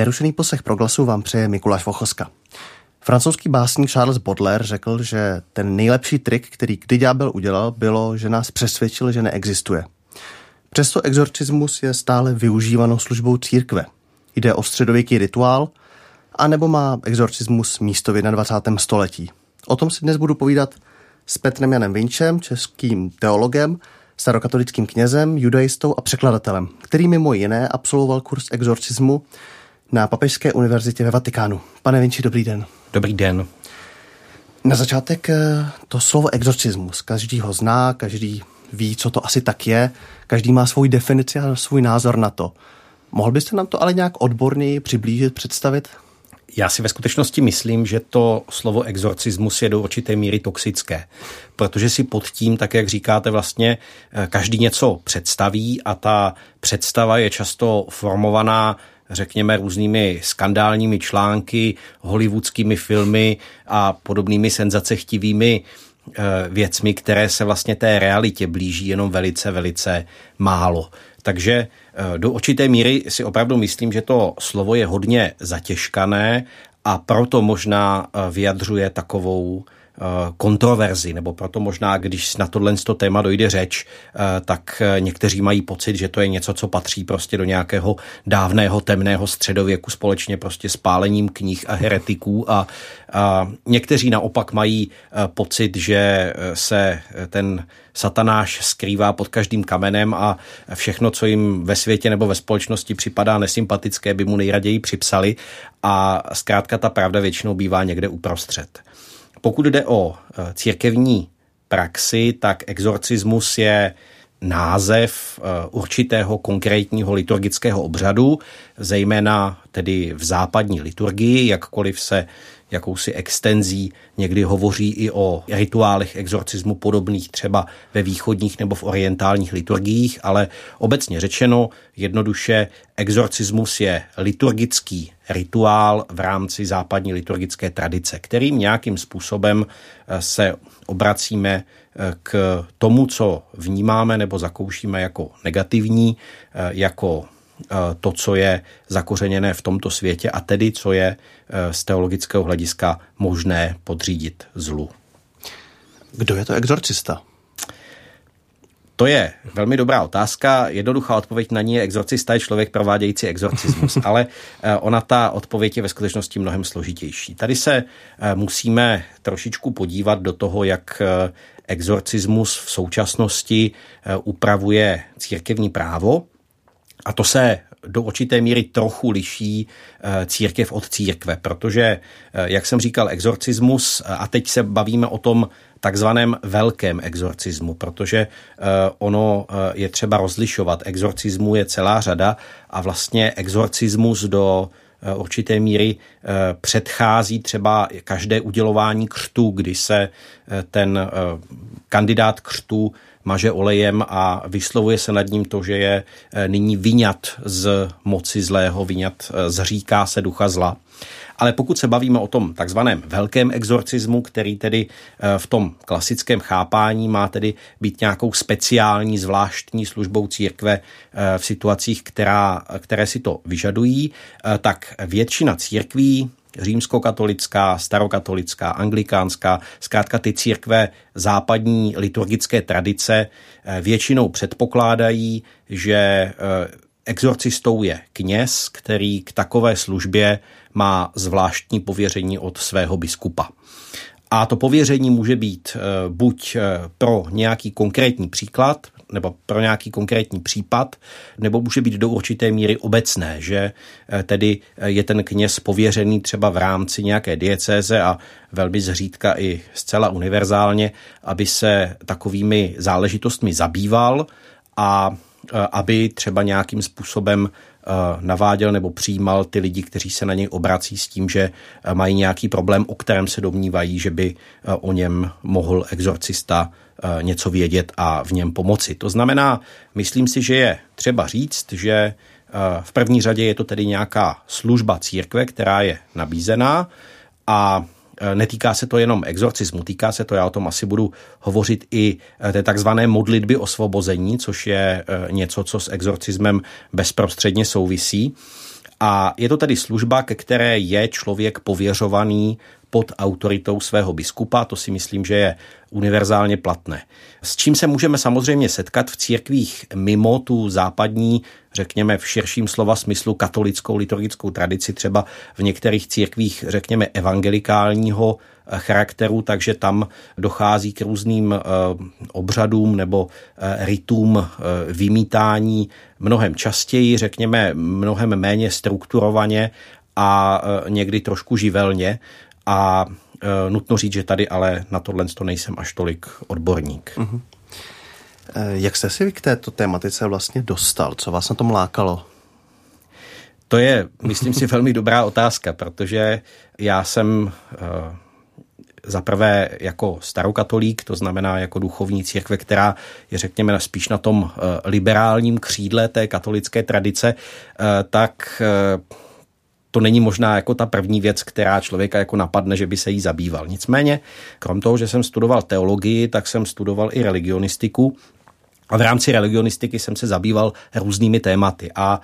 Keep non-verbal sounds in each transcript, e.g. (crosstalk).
Nerušený poslech proglasu vám přeje Mikuláš Vochoska. Francouzský básník Charles Baudelaire řekl, že ten nejlepší trik, který kdy ďábel udělal, bylo, že nás přesvědčil, že neexistuje. Přesto exorcismus je stále využívanou službou církve. Jde o středověký rituál, anebo má exorcismus místo v 21. století. O tom si dnes budu povídat s Petrem Janem Vinčem, českým teologem, starokatolickým knězem, judaistou a překladatelem, který mimo jiné absolvoval kurz exorcismu na Papežské univerzitě ve Vatikánu. Pane Vinči, dobrý den. Dobrý den. Na začátek eh, to slovo exorcismus. Každý ho zná, každý ví, co to asi tak je, každý má svou definici a svůj názor na to. Mohl byste nám to ale nějak odborněji přiblížit, představit? Já si ve skutečnosti myslím, že to slovo exorcismus je do určité míry toxické, protože si pod tím, tak jak říkáte, vlastně eh, každý něco představí a ta představa je často formovaná řekněme, různými skandálními články, hollywoodskými filmy a podobnými senzacechtivými eh, věcmi, které se vlastně té realitě blíží jenom velice, velice málo. Takže eh, do určité míry si opravdu myslím, že to slovo je hodně zatěžkané a proto možná eh, vyjadřuje takovou kontroverzi, nebo proto možná, když na tohle téma dojde řeč, eh, tak eh, někteří mají pocit, že to je něco, co patří prostě do nějakého dávného temného středověku společně prostě s pálením knih a heretiků a, a někteří naopak mají pocit, že se ten satanáš skrývá pod každým kamenem a všechno, co jim ve světě nebo ve společnosti připadá nesympatické, by mu nejraději připsali a zkrátka ta pravda většinou bývá někde uprostřed. Pokud jde o e, církevní praxi, tak exorcismus je název e, určitého konkrétního liturgického obřadu, zejména tedy v západní liturgii, jakkoliv se jakousi extenzí. Někdy hovoří i o rituálech exorcismu podobných třeba ve východních nebo v orientálních liturgiích, ale obecně řečeno jednoduše exorcismus je liturgický rituál v rámci západní liturgické tradice, kterým nějakým způsobem eh, se obracíme eh, k tomu, co vnímáme nebo zakoušíme jako negativní, eh, jako to, co je zakořeněné v tomto světě a tedy, co je z teologického hlediska možné podřídit zlu. Kdo je to exorcista? To je velmi dobrá otázka. Jednoduchá odpověď na ní je exorcista je člověk provádějící exorcismus, (laughs) ale eh, ona ta odpověď je ve skutečnosti mnohem složitější. Tady se eh, musíme trošičku podívat do toho, jak eh, exorcismus v současnosti upravuje církevní právo. A to se do určité míry trochu liší církev od církve, protože, jak jsem říkal, exorcismus, a teď se bavíme o tom takzvaném velkém exorcismu, protože eh, ono eh, je třeba rozlišovat. Exorcismu je celá řada a vlastně exorcismus do eh, určité míry předchází třeba každé udělování křtu, kdy se ten kandidát křtu maže olejem a vyslovuje se nad ním to, že je nyní vyňat z moci zlého, vyňat, zříká se ducha zla. Ale pokud se bavíme o tom takzvaném velkém exorcismu, který tedy eh, v tom klasickém chápání má tedy být nějakou speciální, zvláštní službou církve eh, v situacích, která, které si to vyžadují, eh, tak většina církví, římskokatolická, starokatolická, anglikánská, zkrátka ty církve západní liturgické tradice většinou předpokládají, že exorcistou je kněz, který k takové službě má zvláštní pověření od svého biskupa. A to pověření může být eh, buď eh, pro nějaký konkrétní příklad, nebo pro nějaký konkrétní případ, nebo může být do určité míry obecné, že eh, tedy je ten kněz pověřený třeba v rámci nějaké diecéze a velmi zřídka i zcela univerzálně, aby se takovými záležitostmi zabýval a aby třeba nějakým způsobem naváděl nebo přijímal ty lidi, kteří se na něj obrací s tím, že eh, mají nějaký problém, o kterém se domnívají, že by eh, o něm mohl exorcista něco vědět a v něm pomoci. To znamená, myslím si, že je třeba říct, že v první řadě je to tedy nějaká služba církve, která je nabízená a Eh, netýká se to jenom exorcismu, týká se to, já o tom asi budu hovořit i eh, té takzvané modlitby osvobození, což je eh, něco, co s exorcismem bezprostředně souvisí. A je to tedy služba, ke které je člověk pověřovaný pod autoritou svého biskupa, to si myslím, že je univerzálně platné. S čím se můžeme samozřejmě setkat v církvích mimo tu západní, řekněme v širším slova smyslu katolickou liturgickou tradici, třeba v některých církvích, řekněme, evangelikálního eh, charakteru, takže tam dochází k různým eh, obřadům nebo eh, rytům vymítání mnohem častěji, řekněme, mnohem méně strukturovaně a někdy trošku živelně. A e, nutno říct, že tady ale na tohle to nejsem až tolik odborník. Uh-huh. Jak jste si k této tématice vlastně dostal? Co vás na tom lákalo? To je, myslím si, velmi dobrá otázka, protože já jsem e, za prvé jako starokatolík, to znamená jako duchovní církve, která je řekněme spíš na tom liberálním křídle té katolické tradice, tak to není možná jako ta první věc, která člověka jako napadne, že by se jí zabýval. Nicméně, krom toho, že jsem studoval teologii, tak jsem studoval i religionistiku, a v rámci religionistiky jsem se zabýval různými tématy. A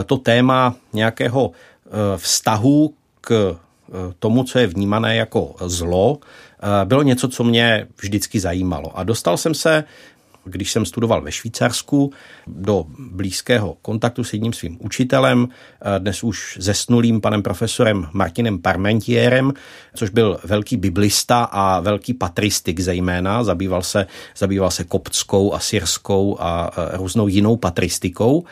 e, to téma nějakého e, vztahu k e, tomu, co je vnímané jako zlo, bylo něco, co mě vždycky zajímalo. A dostal jsem se když jsem studoval ve Švýcarsku, do blízkého kontaktu s jedním svým učitelem, eh, dnes už zesnulým panem profesorem Martinem Parmentierem, což byl velký biblista a velký patristik zejména, zabýval se, zabýval se koptskou, asyrskou a eh, různou jinou patristikou.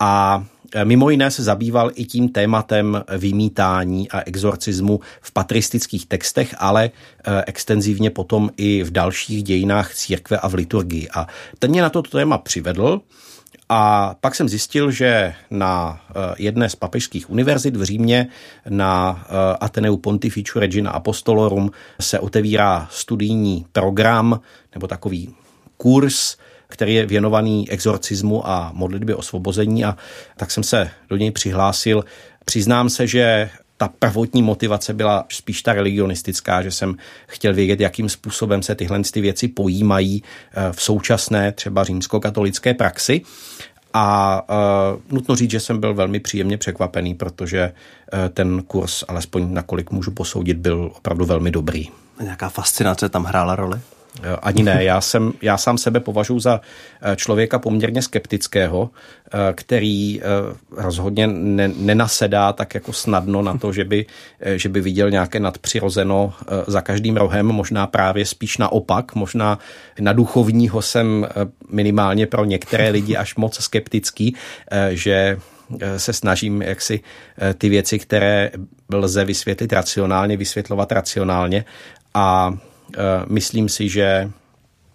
A mimo jiné se zabýval i tím tématem vymítání a exorcismu v patristických textech, ale eh, extenzivně potom i v dalších dějinách církve a v liturgii. A ten mě na toto téma přivedl, a pak jsem zjistil, že na eh, jedné z papežských univerzit v Římě, na Ateneu Pontificu Regina Apostolorum, se otevírá studijní program nebo takový kurz který je věnovaný exorcismu a modlitbě osvobození a tak jsem se do něj přihlásil. Přiznám se, že ta prvotní motivace byla spíš ta religionistická, že jsem chtěl vědět, jakým způsobem se tyhle ty věci pojímají eh, v současné třeba římskokatolické praxi. A uh, nutno říct, že jsem byl velmi příjemně překvapený, protože uh, ten kurz, alespoň nakolik můžu posoudit, byl opravdu velmi dobrý. Nějaká fascinace tam hrála roli? Eh, ani ne. Já, jsem, já sám sebe považuji za eh, člověka poměrně skeptického, eh, který rozhodně ne, nenasedá tak jako snadno na to, že by, že by viděl nějaké nadpřirozeno za každým rohem, možná právě spíš naopak, možná na duchovního jsem minimálně pro některé lidi až moc skeptický, že se snažím jaksi ty věci, které lze vysvětlit racionálně, vysvětlovat racionálně a myslím si, že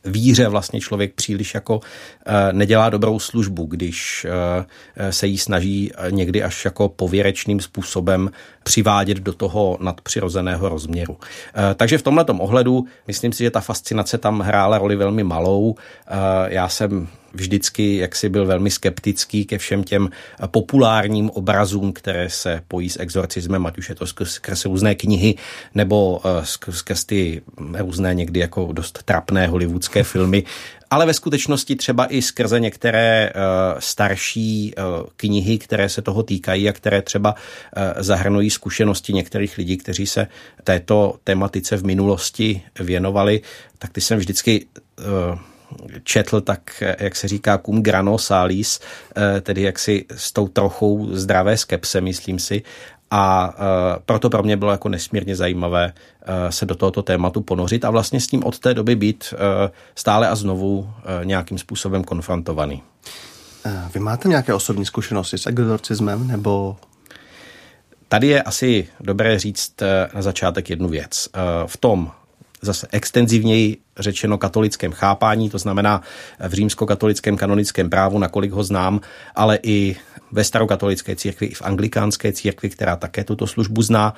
víře vlastně člověk příliš jako eh, nedělá dobrou službu, když eh, se jí snaží někdy až jako pověrečným způsobem přivádět do toho nadpřirozeného rozměru. Takže v tomhle ohledu myslím si, že ta fascinace tam hrála roli velmi malou. Já jsem vždycky jaksi byl velmi skeptický ke všem těm populárním obrazům, které se pojí s exorcismem, ať už je to skrz různé knihy, nebo eh, skrz ty různé někdy jako dost trapné hollywoodské filmy, ale ve skutečnosti třeba i skrze některé uh, starší uh, knihy, které se toho týkají a které třeba uh, zahrnují zkušenosti některých lidí, kteří se této tematice v minulosti věnovali, tak ty jsem vždycky četl tak, jak se říká, cum grano salis, eh, tedy jaksi s tou trochou zdravé skepse, myslím si. A uh, proto pro mě bylo jako nesmírně zajímavé uh, se do tohoto tématu ponořit a vlastně s tím od té doby být uh, stále a znovu nějakým způsobem konfrontovaný. Vy máte nějaké osobní zkušenosti s exorcismem nebo Tady je asi dobré říct na začátek jednu věc. V tom zase extenzivněji řečeno katolickém chápání, to znamená v římskokatolickém kanonickém právu, nakolik ho znám, ale i ve starokatolické církvi, i v anglikánské církvi, která také tuto službu zná,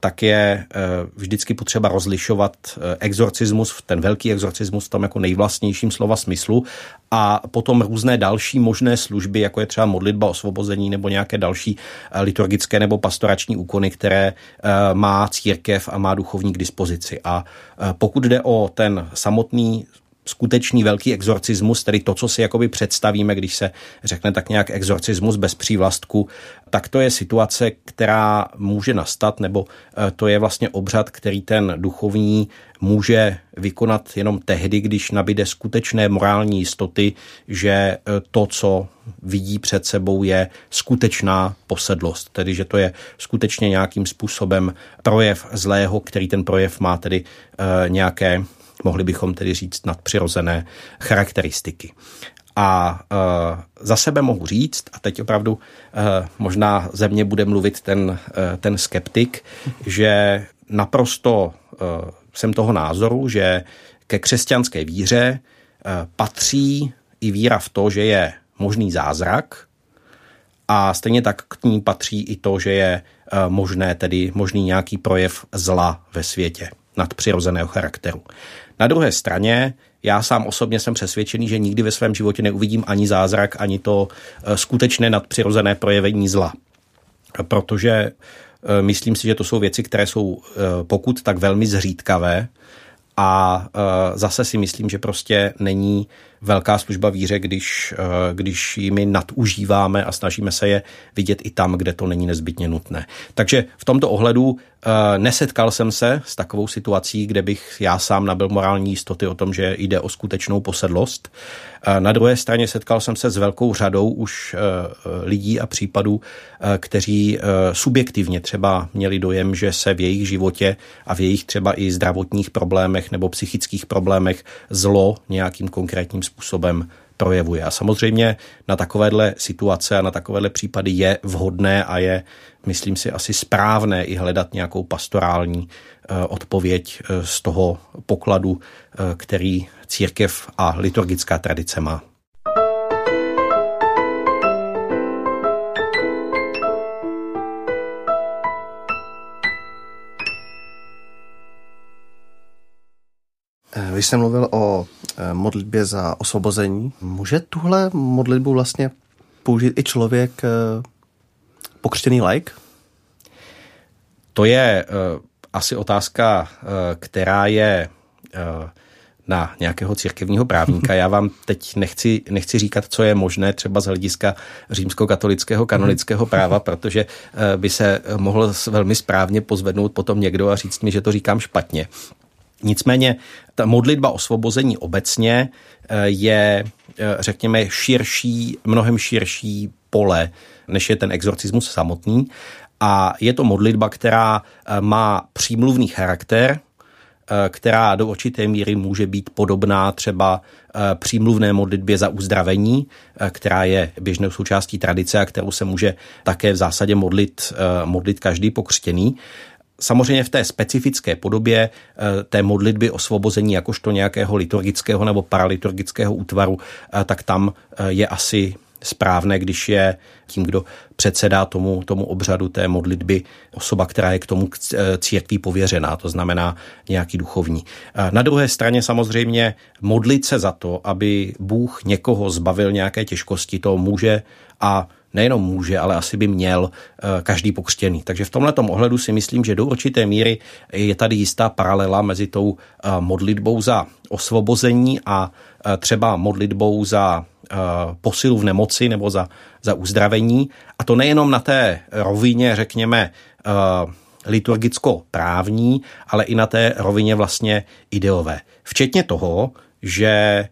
tak je eh, vždycky potřeba rozlišovat eh, exorcismus, ten velký exorcismus v tom jako nejvlastnějším slova smyslu a potom různé další možné služby, jako je třeba modlitba osvobození nebo nějaké další eh, liturgické nebo pastorační úkony, které má církev a má duchovní k dispozici. A pokud jde o ten samotný skutečný velký exorcismus, tedy to, co si jakoby představíme, když se řekne tak nějak exorcismus bez přívlastku, tak to je situace, která může nastat, nebo eh, to je vlastně obřad, který ten duchovní může vykonat jenom tehdy, když nabíde skutečné morální jistoty, že eh, to, co vidí před sebou, je skutečná posedlost, tedy že to je skutečně nějakým způsobem projev zlého, který ten projev má tedy eh, nějaké mohli bychom tedy říct nadpřirozené charakteristiky. A uh, za sebe mohu říct, a teď opravdu uh, možná ze mě bude mluvit ten, uh, ten skeptik, že naprosto jsem toho názoru, že ke křesťanské víře patří i víra v to, že je možný zázrak, a stejně tak k ní patří i to, že je možné, tedy možný nějaký projev zla ve světě nadpřirozeného charakteru. Na druhé straně já sám osobně jsem přesvědčený, že nikdy ve svém životě neuvidím ani zázrak, ani to eh, skutečné nadpřirozené projevení zla. Protože eh, myslím si, že to jsou věci, které jsou eh, pokud tak velmi zřídkavé a zase si myslím, že prostě není velká služba víře, když, když jimi nadužíváme a snažíme se je vidět i tam, kde to není nezbytně nutné. Takže v tomto ohledu Eh, nesetkal jsem se s takovou situací, kde bych já sám nabil morální jistoty o tom, že jde o skutečnou posedlost. Eh, na druhé straně setkal jsem se s velkou řadou už eh, lidí a případů, kteří subjektivně třeba měli dojem, že se v jejich životě a v jejich třeba i zdravotních problémech nebo psychických problémech zlo nějakým konkrétním způsobem projevuje. A samozřejmě na takovéhle situace a na takovéhle případy je vhodné a je, myslím si, asi správné i hledat nějakou pastorální eh, odpověď eh, z toho pokladu, eh, který církev a liturgická tradice má. Když jsem mluvil o modlitbě za osvobození, může tuhle modlitbu vlastně použít i člověk eh, pokřtěný like? To je uh, asi otázka, uh, která je uh, na nějakého církevního právníka. Já vám teď nechci, nechci říkat, co je možné třeba z hlediska římskokatolického kanonického práva, protože by se mohl velmi správně pozvednout potom někdo a říct mi, že to říkám špatně. Nicméně ta modlitba osvobození obecně eh, je, eh, řekněme, širší, mnohem širší pole, než je ten exorcismus samotný. A je to modlitba, která eh, má přímluvný charakter, která do určité míry může být podobná třeba přímluvné modlitbě za uzdravení, která je běžnou součástí tradice a kterou se může také v zásadě modlit, modlit každý pokřtěný samozřejmě v té specifické podobě eh, té modlitby osvobození jakožto nějakého liturgického nebo paraliturgického útvaru, eh, tak tam eh, je asi správné, když je tím, kdo předsedá tomu, tomu obřadu té modlitby, osoba, která je k tomu církví pověřená, to znamená nějaký duchovní. Na druhé straně samozřejmě modlit se za to, aby Bůh někoho zbavil nějaké těžkosti, to může a nejenom může, ale asi by měl eh, každý pokřtěný. Takže v tomhle ohledu si myslím, že do určité míry je tady jistá paralela mezi tou eh, modlitbou za osvobození a eh, třeba modlitbou za posilu v nemoci nebo za, za uzdravení. A to nejenom na té rovině, řekněme, liturgicko-právní, ale i na té rovině vlastně ideové. Včetně toho, že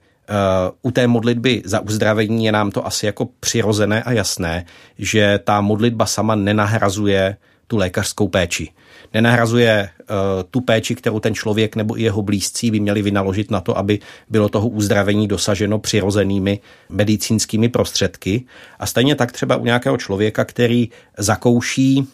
u té modlitby za uzdravení je nám to asi jako přirozené a jasné, že ta modlitba sama nenahrazuje tu lékařskou péči. Nenahrazuje uh, tu péči, kterou ten člověk nebo i jeho blízcí by měli vynaložit na to, aby bylo toho uzdravení dosaženo přirozenými medicínskými prostředky. A stejně tak třeba u nějakého člověka, který zakouší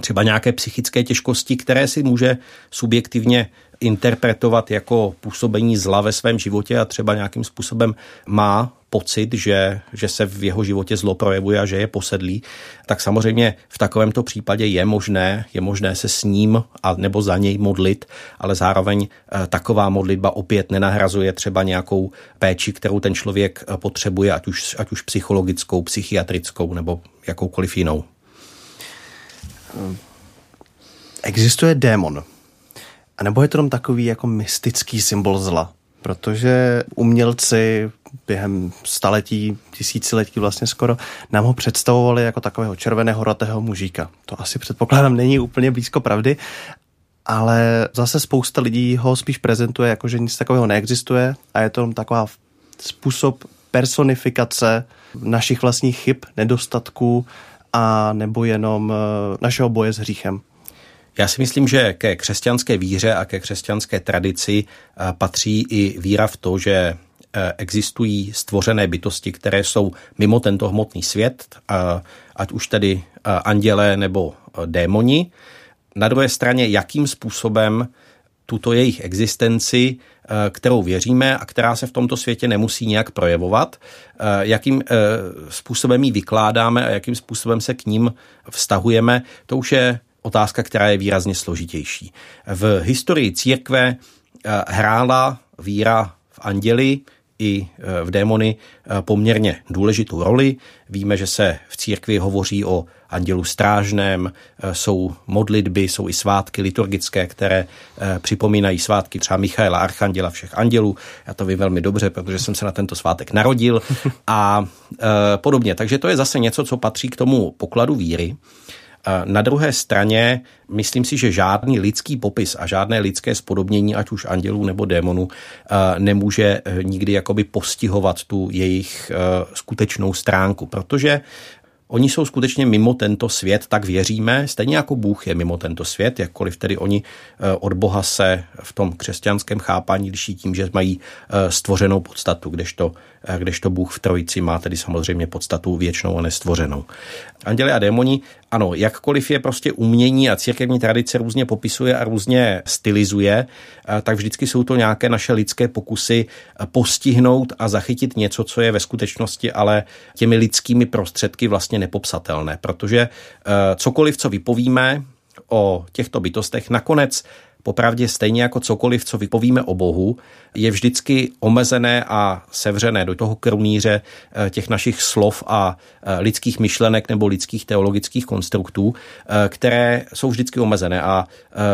třeba nějaké psychické těžkosti, které si může subjektivně interpretovat jako působení zla ve svém životě a třeba nějakým způsobem má pocit, že, že se v jeho životě zlo projevuje a že je posedlý, tak samozřejmě v takovémto případě je možné, je možné se s ním a nebo za něj modlit, ale zároveň eh, taková modlitba opět nenahrazuje třeba nějakou péči, kterou ten člověk eh, potřebuje, ať už, ať už psychologickou, psychiatrickou nebo jakoukoliv jinou. Existuje démon, a nebo je to jenom takový jako mystický symbol zla? protože umělci během staletí, tisíciletí vlastně skoro, nám ho představovali jako takového červeného rotého mužíka. To asi předpokládám není úplně blízko pravdy, ale zase spousta lidí ho spíš prezentuje jako, že nic takového neexistuje a je to taková způsob personifikace našich vlastních chyb, nedostatků a nebo jenom eh, našeho boje s hříchem. Já si myslím, že ke křesťanské víře a ke křesťanské tradici eh, patří i víra v to, že eh, existují stvořené bytosti, které jsou mimo tento hmotný svět, ať už tedy andělé nebo démoni. Na druhé straně, jakým způsobem tuto jejich existenci, kterou věříme a která se v tomto světě nemusí nějak projevovat, jakým způsobem ji vykládáme a jakým způsobem se k ním vztahujeme, to už je otázka, která je výrazně složitější. V historii církve eh, hrála víra v anděli i eh, v démony eh, poměrně důležitou roli. Víme, že se v církvi hovoří o andělu strážném, jsou modlitby, jsou i svátky liturgické, které připomínají svátky třeba Michaela Archanděla všech andělů. Já to vím velmi dobře, protože jsem se na tento svátek narodil a podobně. Takže to je zase něco, co patří k tomu pokladu víry. Na druhé straně myslím si, že žádný lidský popis a žádné lidské spodobnění, ať už andělů nebo démonů, nemůže eh, nikdy jakoby postihovat tu jejich eh, skutečnou stránku, protože Oni jsou skutečně mimo tento svět, tak věříme, stejně jako Bůh je mimo tento svět, jakkoliv tedy oni eh, od Boha se v tom křesťanském chápání liší tím, že mají stvořenou podstatu, kdežto, kdežto Bůh v trojici má tedy samozřejmě podstatu věčnou a nestvořenou. Anděli a démoni, ano, jakkoliv je prostě umění a církevní tradice různě popisuje a různě stylizuje, eh, tak vždycky jsou to nějaké naše lidské pokusy eh, postihnout a zachytit něco, co je ve skutečnosti ale těmi lidskými prostředky vlastně nepopsatelné, protože eh, cokoliv, co vypovíme o těchto bytostech, nakonec popravdě stejně jako cokoliv, co vypovíme o Bohu, je vždycky omezené a sevřené do toho krunýře eh, těch našich slov a eh, lidských myšlenek nebo lidských teologických konstruktů, eh, které jsou vždycky omezené a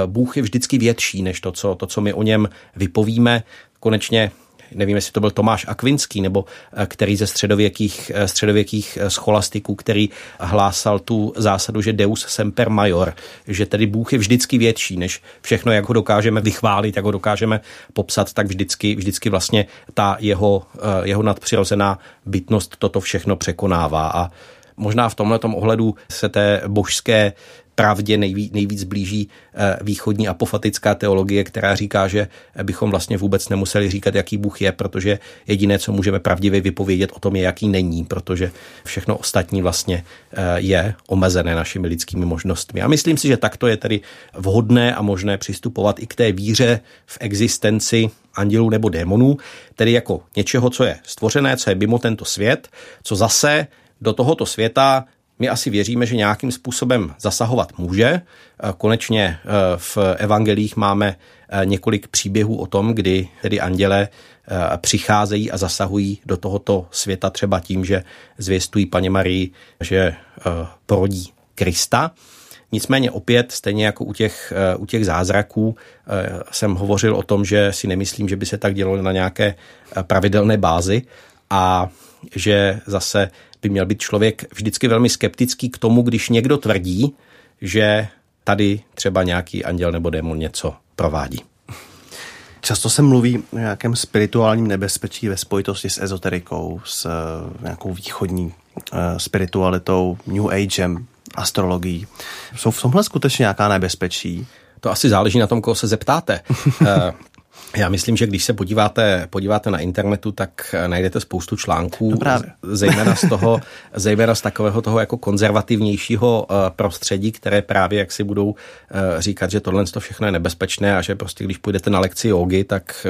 Bůh je vždycky větší než to, co, to, co my o něm vypovíme. Konečně nevím, jestli to byl Tomáš Akvinský, nebo eh, který ze středověkých, eh, středověkých eh, scholastiků, který hlásal tu zásadu, že Deus semper major, že tedy Bůh je vždycky větší, než všechno, jak ho dokážeme vychválit, jak ho dokážeme popsat, tak vždycky, vždycky vlastně ta jeho, jeho nadpřirozená bytnost toto všechno překonává. A možná v tomhle ohledu se té božské pravdě nejvíc, nejvíc blíží eh, východní apofatická teologie, která říká, že bychom vlastně vůbec nemuseli říkat, jaký Bůh je, protože jediné, co můžeme pravdivě vypovědět o tom, je, jaký není, protože všechno ostatní vlastně eh, je omezené našimi lidskými možnostmi. A myslím si, že takto je tedy vhodné a možné přistupovat i k té víře v existenci andělů nebo démonů, tedy jako něčeho, co je stvořené, co je mimo tento svět, co zase do tohoto světa my asi věříme, že nějakým způsobem zasahovat může. Eh, konečně eh, v evangelích máme eh, několik příběhů o tom, kdy tedy anděle přicházejí a zasahují do tohoto světa třeba tím, že zvěstují paně Marii, že porodí Krista. Nicméně opět, stejně jako u těch, u těch zázraků, jsem hovořil o tom, že si nemyslím, že by se tak dělo na nějaké pravidelné bázi a že zase by měl být člověk vždycky velmi skeptický k tomu, když někdo tvrdí, že tady třeba nějaký anděl nebo démon něco provádí. Často se mluví o nějakém spirituálním nebezpečí ve spojitosti s ezoterikou, s eh, nějakou východní uh, spiritualitou, New Agem, astrologií. Jsou v tomhle skutečně nějaká nebezpečí? To asi záleží na tom, koho se zeptáte. (laughs) Eh, já myslím, že když se podíváte, podíváte na internetu, tak najdete spoustu článků, no právě. zejména z toho, (laughs) zejména z takového toho jako konzervativnějšího eh, prostředí, které právě jak si budou eh, říkat, že tohle to všechno je nebezpečné a že prostě když půjdete na lekci jogy, tak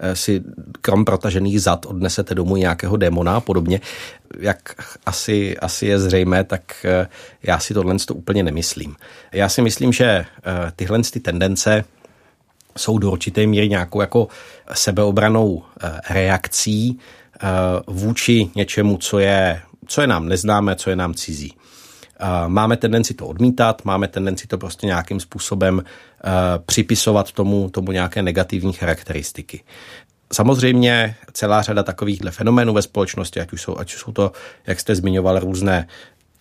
eh, si krom protažených zad odnesete domů nějakého démona a podobně. Jak asi, asi je zřejmé, tak já si tohle to úplně nemyslím. Já si myslím, že tyhle ty tendence jsou do určité míry nějakou jako sebeobranou eh, reakcí eh, vůči něčemu, co je, co je nám neznámé, co je nám cizí. Eh, máme tendenci to odmítat, máme tendenci to prostě nějakým způsobem připisovat tomu, tomu nějaké negativní charakteristiky. Samozřejmě celá řada takovýchhle fenoménů ve společnosti, ať už jsou, ať jsou to, jak jste zmiňoval, různé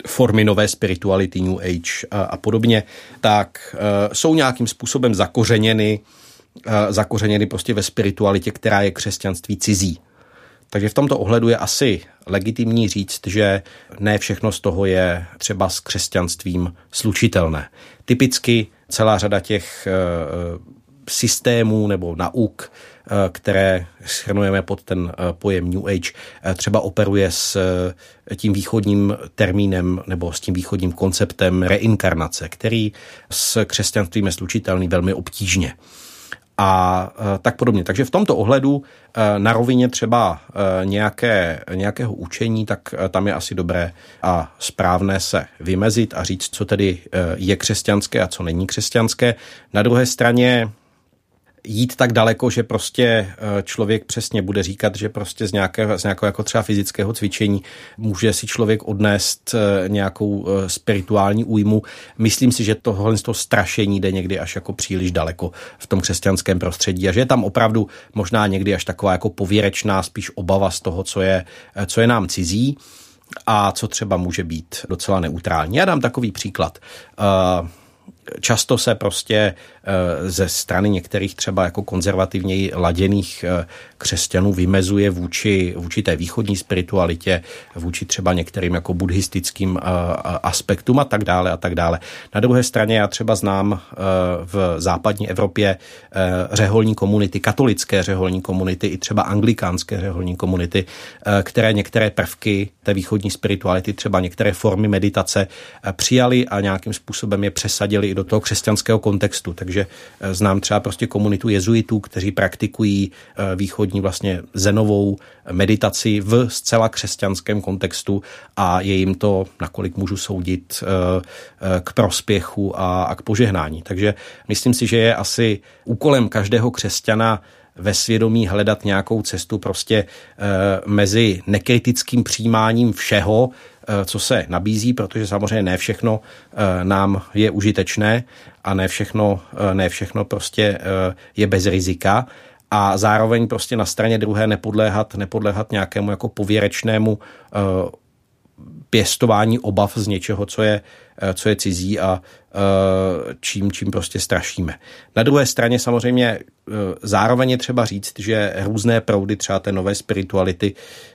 formy nové spirituality, New Age a, a podobně, tak jsou nějakým způsobem zakořeněny, zakořeněny prostě ve spiritualitě, která je křesťanství cizí. Takže v tomto ohledu je asi legitimní říct, že ne všechno z toho je třeba s křesťanstvím slučitelné. Typicky celá řada těch uh, systémů nebo nauk, Eh, které schrnujeme pod ten eh, pojem New Age, eh, třeba operuje s tím východním termínem nebo s tím východním konceptem reinkarnace, který s křesťanstvím je slučitelný velmi obtížně a tak podobně. Takže v tomto ohledu na rovině třeba nějaké, nějakého učení, tak tam je asi dobré a správné se vymezit a říct, co tedy je křesťanské a co není křesťanské. Na druhé straně jít tak daleko, že prostě eh, člověk přesně bude říkat, že prostě z nějakého, z nějakého jako třeba fyzického cvičení může si člověk odnést eh, nějakou eh, spirituální újmu. Myslím si, že tohle z toho strašení jde někdy až jako příliš daleko v tom křesťanském prostředí a že je tam opravdu možná někdy až taková jako pověrečná spíš obava z toho, co je, co je nám cizí a co třeba může být docela neutrální. Já dám takový příklad. Uh, často se prostě eh, ze strany některých třeba jako konzervativněji laděných eh, křesťanů vymezuje vůči, vůči té východní spiritualitě, vůči třeba některým jako buddhistickým eh, aspektům a tak dále a tak dále. Na druhé straně já třeba znám v západní Evropě řeholní komunity, katolické řeholní komunity i třeba anglikánské řeholní komunity, které některé prvky té východní spirituality, třeba některé formy meditace přijali a nějakým způsobem je přesadili do toho křesťanského kontextu. Takže eh, znám třeba prostě komunitu jezuitů, kteří praktikují eh, východní vlastně zenovou meditaci v zcela křesťanském kontextu a je jim to, nakolik můžu soudit, eh, k prospěchu a, k požehnání. Takže myslím si, že je asi úkolem každého křesťana ve svědomí hledat nějakou cestu prostě mezi nekritickým přijímáním všeho, co se nabízí, protože samozřejmě ne všechno e, nám je užitečné a ne všechno, e, ne všechno prostě je bez rizika a zároveň prostě na straně druhé nepodléhat, nepodléhat nějakému jako pověrečnému pěstování obav z něčeho, co je, co je cizí a čím, čím prostě strašíme. Na druhé straně samozřejmě zároveň je třeba říct, že různé proudy třeba té nové spirituality Eh,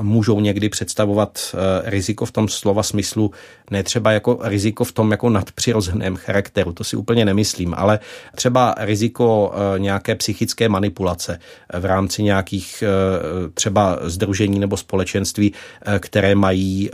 můžou někdy představovat eh, riziko v tom slova smyslu, ne třeba jako riziko v tom jako nadpřirozeném charakteru, to si úplně nemyslím, ale třeba riziko eh, nějaké psychické manipulace v rámci nějakých třeba združení nebo společenství, které mají,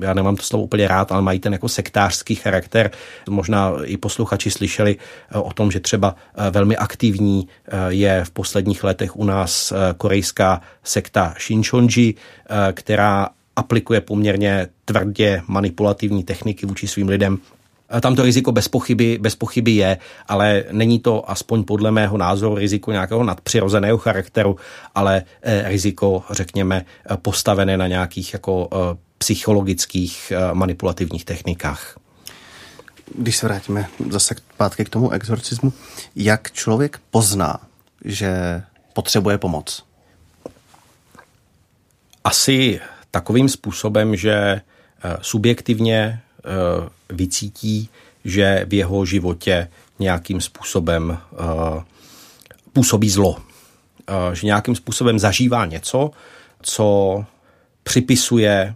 já nemám to slovo úplně rád, ale mají ten jako sektářský charakter. Možná i posluchači slyšeli o tom, že třeba velmi aktivní je v posledních letech u nás korejská sekta sekta Shinchonji, eh, která aplikuje poměrně tvrdě manipulativní techniky vůči svým lidem. Eh, tam to riziko bez pochyby, bez pochyby je, ale není to aspoň podle mého názoru riziko nějakého nadpřirozeného charakteru, ale eh, riziko, řekněme, postavené na nějakých jako psychologických manipulativních technikách. Když se vrátíme zase zpátky k tomu exorcismu, jak člověk pozná, že potřebuje pomoc? Asi takovým způsobem, že eh, subjektivně eh, vycítí, že v jeho životě nějakým způsobem eh, působí zlo. Že nějakým způsobem zažívá něco, co připisuje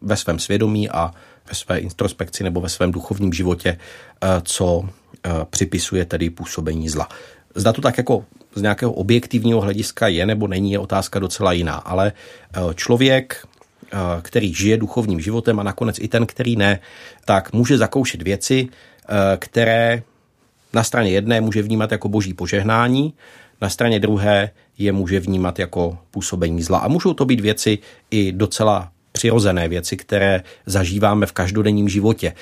ve svém svědomí a ve své introspekci nebo ve svém duchovním životě, co připisuje tedy působení zla. Zda to tak jako z nějakého objektivního hlediska je nebo není, je otázka docela jiná. Ale eh, člověk, eh, který žije duchovním životem a nakonec i ten, který ne, tak může zakoušet věci, eh, které na straně jedné může vnímat jako boží požehnání, na straně druhé je může vnímat jako působení zla. A můžou to být věci i docela přirozené věci, které zažíváme v každodenním životě.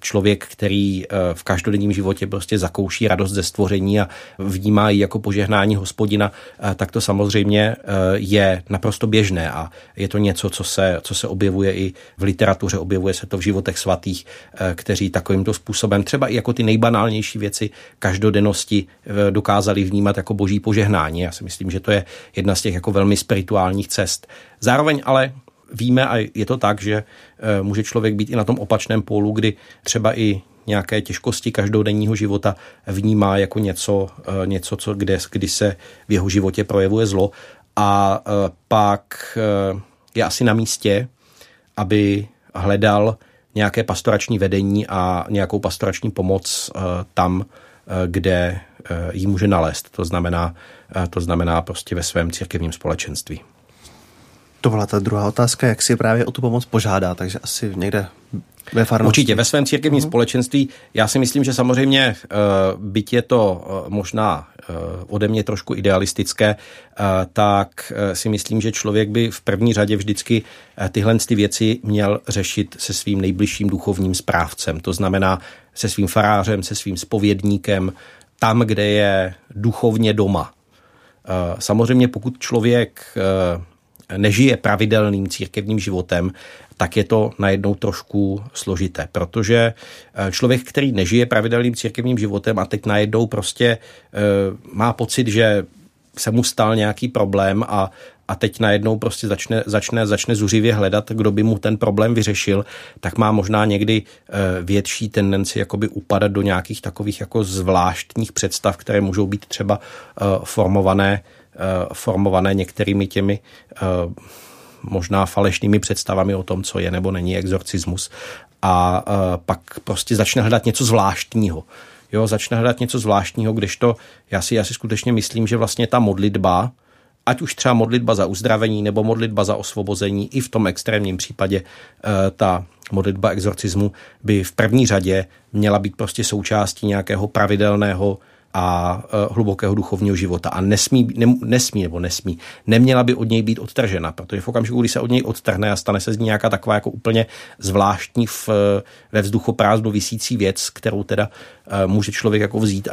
Člověk, který v každodenním životě prostě zakouší radost ze stvoření a vnímá ji jako požehnání hospodina, tak to samozřejmě je naprosto běžné a je to něco, co se, co se objevuje i v literatuře, objevuje se to v životech svatých, kteří takovýmto způsobem třeba i jako ty nejbanálnější věci každodennosti dokázali vnímat jako boží požehnání. Já si myslím, že to je jedna z těch jako velmi spirituálních cest. Zároveň ale víme, a je to tak, že eh, může člověk být i na tom opačném pólu, kdy třeba i nějaké těžkosti každodenního života vnímá jako něco, eh, něco co, kde, kdy se v jeho životě projevuje zlo. A eh, pak je asi na místě, aby hledal nějaké pastorační vedení a nějakou pastorační pomoc tam, kde ji může nalézt. To znamená, to znamená prostě ve svém církevním společenství. To byla ta druhá otázka, jak si právě o tu pomoc požádá, takže asi někde ve farnosti. Určitě, ve svém církevním uh-huh. společenství. Já si myslím, že samozřejmě, eh, byť je to eh, možná eh, ode mě trošku idealistické, tak si myslím, že člověk by v první řadě vždycky tyhle ty věci měl řešit se svým nejbližším duchovním správcem. To znamená se svým farářem, se svým spovědníkem, tam, kde je duchovně doma. Samozřejmě pokud člověk nežije pravidelným církevním životem, tak je to najednou trošku složité, protože eh, člověk, který nežije pravidelným církevním životem a teď najednou prostě eh, má pocit, že se mu stal nějaký problém a, a teď najednou prostě začne, začne, začne zuřivě hledat, kdo by mu ten problém vyřešil, tak má možná někdy eh, větší tendenci jakoby upadat do nějakých takových jako zvláštních představ, které můžou být třeba formované formované některými těmi eh, možná falešnými představami o tom, co je nebo není exorcismus. A eh, pak prostě začne hledat něco zvláštního. Jo, začne hledat něco zvláštního, kdežto já si, já si skutečně myslím, že vlastně ta modlitba, ať už třeba modlitba za uzdravení nebo modlitba za osvobození, i v tom extrémním případě ta modlitba exorcismu by v první řadě měla být prostě součástí nějakého pravidelného a e, hlubokého duchovního života. A nesmí, ne, nesmí nebo nesmí, neměla by od něj být odtržena, protože v okamžiku, kdy se od něj odtrhne a stane se z ní nějaká taková jako úplně zvláštní v, ve vzduchu prázdno vysící věc, kterou teda e, může člověk jako vzít a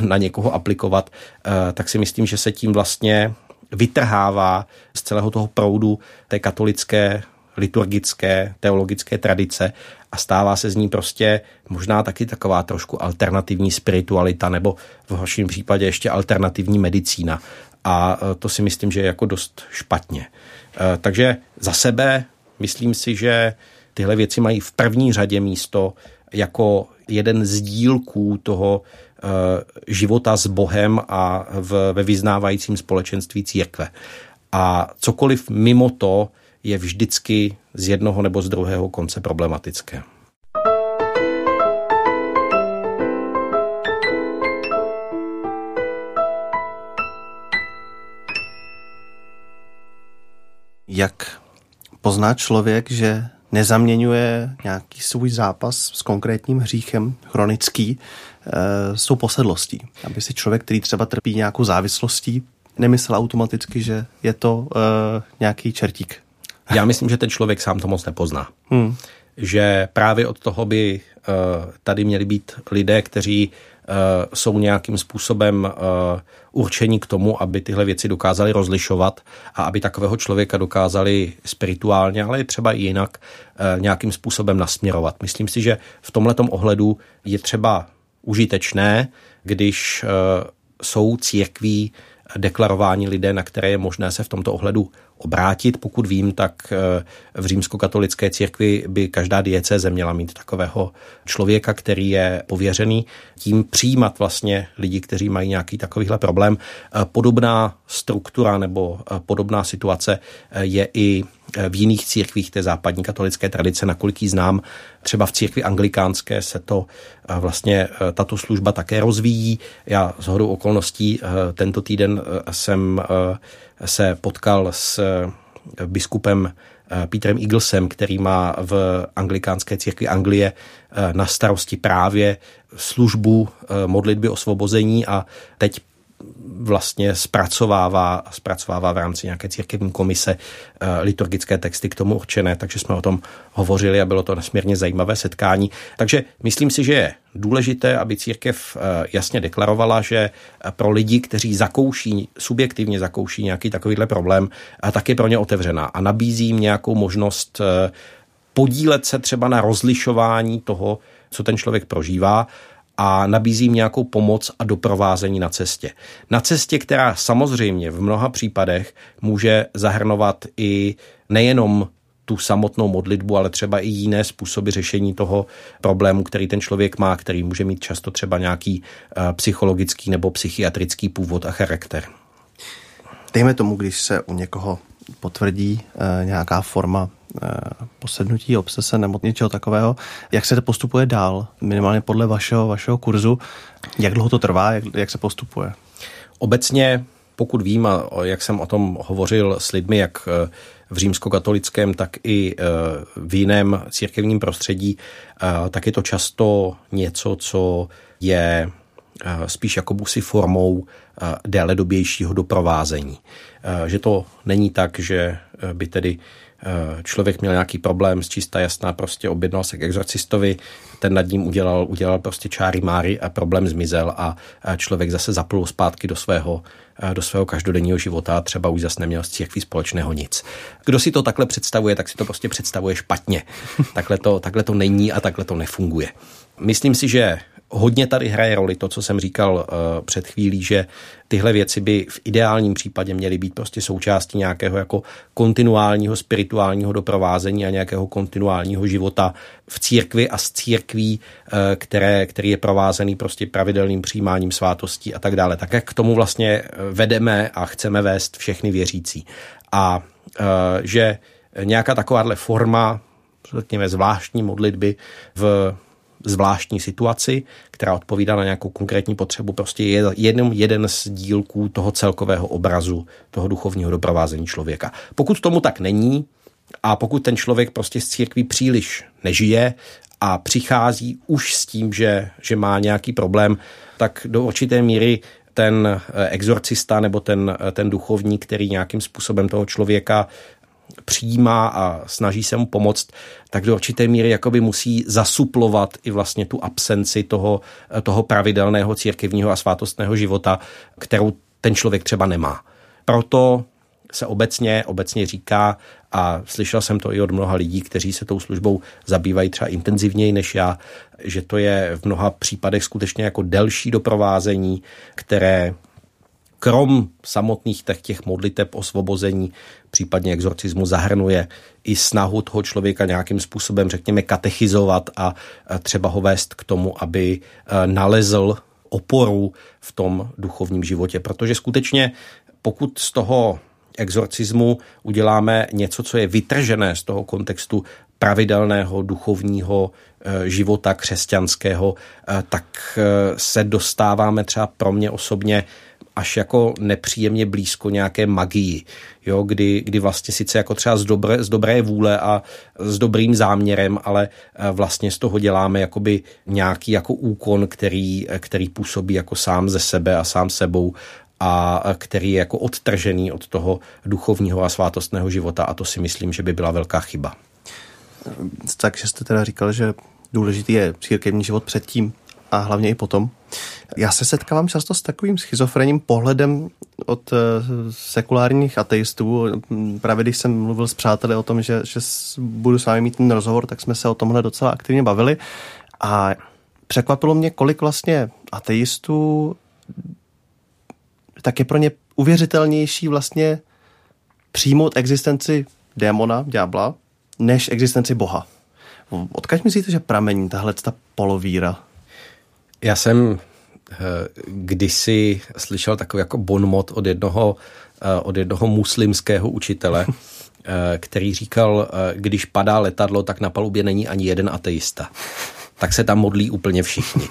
na někoho aplikovat, e, tak si myslím, že se tím vlastně vytrhává z celého toho proudu té katolické liturgické, teologické tradice a stává se z ní prostě možná taky taková trošku alternativní spiritualita nebo v horším případě ještě alternativní medicína. A e, to si myslím, že je jako dost špatně. E, takže za sebe myslím si, že tyhle věci mají v první řadě místo jako jeden z dílků toho e, života s Bohem a v, ve vyznávajícím společenství církve. A cokoliv mimo to je vždycky z jednoho nebo z druhého konce problematické. Jak pozná člověk, že nezaměňuje nějaký svůj zápas s konkrétním hříchem chronický e, s tou posedlostí. Aby si člověk, který třeba trpí nějakou závislostí, nemyslel automaticky, že je to e, nějaký čertík. Já myslím, že ten člověk sám to moc nepozná. Hmm. Že právě od toho by uh, tady měli být lidé, kteří uh, jsou nějakým způsobem uh, určení k tomu, aby tyhle věci dokázali rozlišovat a aby takového člověka dokázali spirituálně, ale i třeba i jinak nějakým způsobem nasměrovat. Myslím si, že v tomhletom ohledu je třeba užitečné, když jsou církví deklarováni lidé, na které je možné se v tomto ohledu obrátit. Pokud vím, tak eh, v římskokatolické církvi by každá diecéze měla mít takového člověka, který je pověřený tím přijímat vlastně lidi, kteří mají nějaký takovýhle problém. Eh, podobná struktura nebo eh, podobná situace je i v jiných církvích té západní katolické tradice, nakolik ji znám. Třeba v církvi anglikánské se to vlastně tato služba také rozvíjí. Já z hodou okolností tento týden jsem se potkal s eh, biskupem eh, Petrem Eaglesem, který má v anglikánské církvi Anglie eh, na starosti právě službu modlitby osvobození. A teď vlastně zpracovává, zpracovává v rámci nějaké církevní komise eh, liturgické texty k tomu určené, takže jsme o tom hovořili a bylo to nesmírně zajímavé setkání. Takže myslím si, že je důležité, aby církev eh, jasně deklarovala, že pro lidi, kteří zakouší, subjektivně zakouší nějaký takovýhle problém, tak je pro ně otevřená a nabízí jim nějakou možnost podílet se třeba na rozlišování toho, co ten člověk prožívá a nabízím nějakou pomoc a doprovázení na cestě. Na cestě, která samozřejmě v mnoha případech může zahrnovat i nejenom tu samotnou modlitbu, ale třeba i jiné způsoby řešení toho problému, který ten člověk má, který může mít často třeba nějaký eh, psychologický nebo psychiatrický původ a charakter. Dejme tomu, když se u někoho potvrdí e, nějaká forma posednutí, obsese nebo něčeho takového. Jak se to postupuje dál, minimálně podle vašeho, vašeho kurzu? Jak dlouho to trvá, jak, jak se postupuje? Obecně, pokud vím, a jak jsem o tom hovořil s lidmi, jak eh, v římskokatolickém, tak i v jiném církevním prostředí, tak je to často něco, co je spíš jako si formou déle dobějšího doprovázení. Že to není tak, že by tedy člověk měl nějaký problém s čistá jasná, prostě objednal se k exorcistovi, ten nad ním udělal, udělal prostě čáry máry a problém zmizel a člověk zase zaplul zpátky do svého, do svého každodenního života a třeba už zase neměl s církví společného nic. Kdo si to takhle představuje, tak si to prostě představuje špatně. Takhle to, takhle to není a takhle to nefunguje. Myslím si, že hodně tady hraje roli to, co jsem říkal uh, před chvílí, že tyhle věci by v ideálním případě měly být prostě součástí nějakého jako kontinuálního spirituálního doprovázení a nějakého kontinuálního života v církvi a z církví, uh, které, který je provázený prostě pravidelným přijímáním svátostí a tak dále. Tak jak k tomu vlastně vedeme a chceme vést všechny věřící. A uh, že nějaká takováhle forma, řekněme, zvláštní modlitby v zvláštní situaci, která odpovídá na nějakou konkrétní potřebu, prostě je jenom jeden z dílků toho celkového obrazu, toho duchovního doprovázení člověka. Pokud tomu tak není, a pokud ten člověk prostě z církví příliš nežije a přichází už s tím, že, že má nějaký problém, tak do určité míry ten eh, exorcista nebo ten, eh, ten duchovní, který nějakým způsobem toho člověka přijímá a snaží se mu pomoct, tak do určité míry jakoby musí zasuplovat i vlastně tu absenci toho, toho pravidelného církevního a svátostného života, kterou ten člověk třeba nemá. Proto se obecně, obecně říká, a slyšel jsem to i od mnoha lidí, kteří se tou službou zabývají třeba intenzivněji než já, že to je v mnoha případech skutečně jako delší doprovázení, které krom samotných těch modliteb osvobození, případně exorcismu, zahrnuje i snahu toho člověka nějakým způsobem, řekněme, katechizovat a třeba ho vést k tomu, aby e, nalezl oporu v tom duchovním životě. Protože skutečně, pokud z toho exorcismu uděláme něco, co je vytržené z toho kontextu pravidelného duchovního e, života křesťanského, e, tak se dostáváme třeba pro mě osobně až jako nepříjemně blízko nějaké magii, jo, kdy, kdy vlastně sice jako třeba z dobré, z dobré vůle a s dobrým záměrem, ale eh, vlastně z toho děláme jakoby nějaký jako úkon, který, který působí jako sám ze sebe a sám sebou a který je jako odtržený od toho duchovního a svátostného života a to si myslím, že by byla velká chyba. Takže jste teda říkal, že důležitý je církevní život předtím a hlavně i potom. Já se setkávám často s takovým schizofrenním pohledem od eh, sekulárních ateistů. Právě když jsem mluvil s přáteli o tom, že, že budu s vámi mít ten rozhovor, tak jsme se o tomhle docela aktivně bavili. A překvapilo mě, kolik vlastně ateistů tak je pro ně uvěřitelnější vlastně přijmout existenci démona, ďábla, než existenci Boha. Odkaď myslíte, že pramení tahle ta polovíra? Já jsem eh, kdysi slyšel takový jako bonmot od jednoho, eh, od jednoho muslimského učitele, (laughs) eh, který říkal, když padá letadlo, tak na palubě není ani jeden ateista. Tak se tam modlí úplně všichni.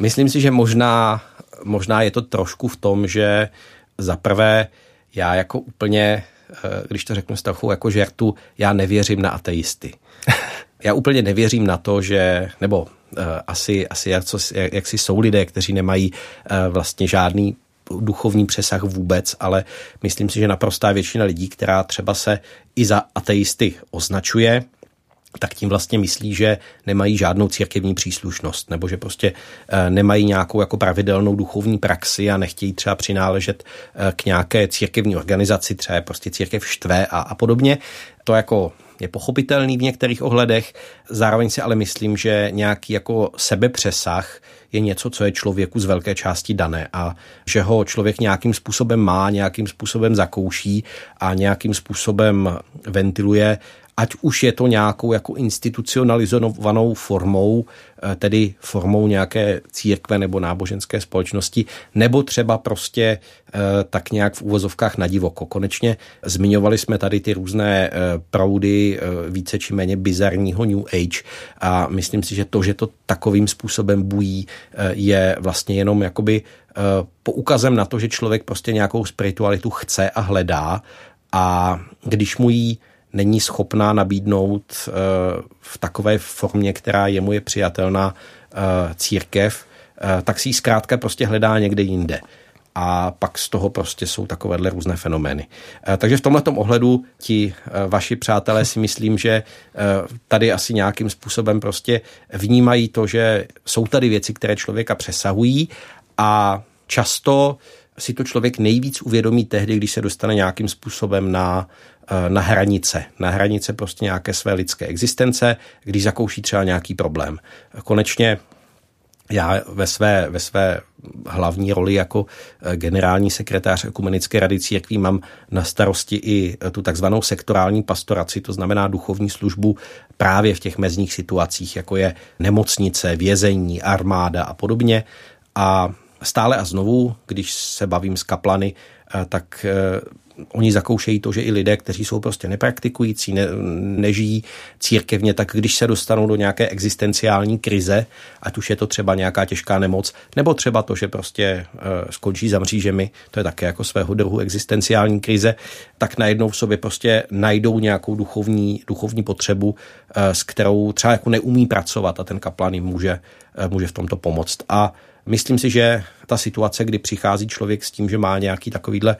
Myslím si, že možná, možná je to trošku v tom, že za prvé já jako úplně, když to řeknu s trochu jako žertu, já nevěřím na ateisty. Já úplně nevěřím na to, že, nebo uh, asi, asi jak, co, jak, si jsou lidé, kteří nemají uh, vlastně žádný duchovní přesah vůbec, ale myslím si, že naprostá většina lidí, která třeba se i za ateisty označuje, tak tím vlastně myslí, že nemají žádnou církevní příslušnost, nebo že prostě eh, nemají nějakou jako pravidelnou duchovní praxi a nechtějí třeba přináležet eh, k nějaké církevní organizaci, třeba prostě církev štve a, a podobně. To jako je pochopitelný v některých ohledech, zároveň si ale myslím, že nějaký jako sebepřesah je něco, co je člověku z velké části dané a že ho člověk nějakým způsobem má, nějakým způsobem zakouší a nějakým způsobem ventiluje ať už je to nějakou jako institucionalizovanou formou, eh, tedy formou nějaké církve nebo náboženské společnosti, nebo třeba prostě eh, tak nějak v úvozovkách na divoko. Konečně zmiňovali jsme tady ty různé eh, proudy více či méně bizarního New Age a myslím si, že to, že to takovým způsobem bují, je vlastně jenom jakoby poukazem na to, že člověk prostě nějakou spiritualitu chce a hledá a když mu ji není schopná nabídnout eh, v takové formě, která jemu je přijatelná eh, církev, eh, tak si ji zkrátka prostě hledá někde jinde a pak z toho prostě jsou takovéhle různé fenomény. Takže v tomto ohledu ti vaši přátelé si myslím, že tady asi nějakým způsobem prostě vnímají to, že jsou tady věci, které člověka přesahují a často si to člověk nejvíc uvědomí tehdy, když se dostane nějakým způsobem na na hranice, na hranice prostě nějaké své lidské existence, když zakouší třeba nějaký problém. Konečně já ve své, ve své hlavní roli jako eh, generální sekretář Ekumenické rady církví mám na starosti i eh, tu takzvanou sektorální pastoraci, to znamená duchovní službu právě v těch mezních situacích, jako je nemocnice, vězení, armáda a podobně. A stále a znovu, když se bavím s kaplany, tak oni zakoušejí to, že i lidé, kteří jsou prostě nepraktikující, ne, nežijí církevně, tak když se dostanou do nějaké existenciální krize, ať už je to třeba nějaká těžká nemoc, nebo třeba to, že prostě uh, skončí za mřížemi, to je také jako svého druhu existenciální krize, tak najednou v sobě prostě najdou nějakou duchovní, duchovní potřebu, uh, s kterou třeba jako neumí pracovat a ten kaplan jim může, uh, může v tomto pomoct. A Myslím si, že ta situace, kdy přichází člověk s tím, že má nějaký takovýhle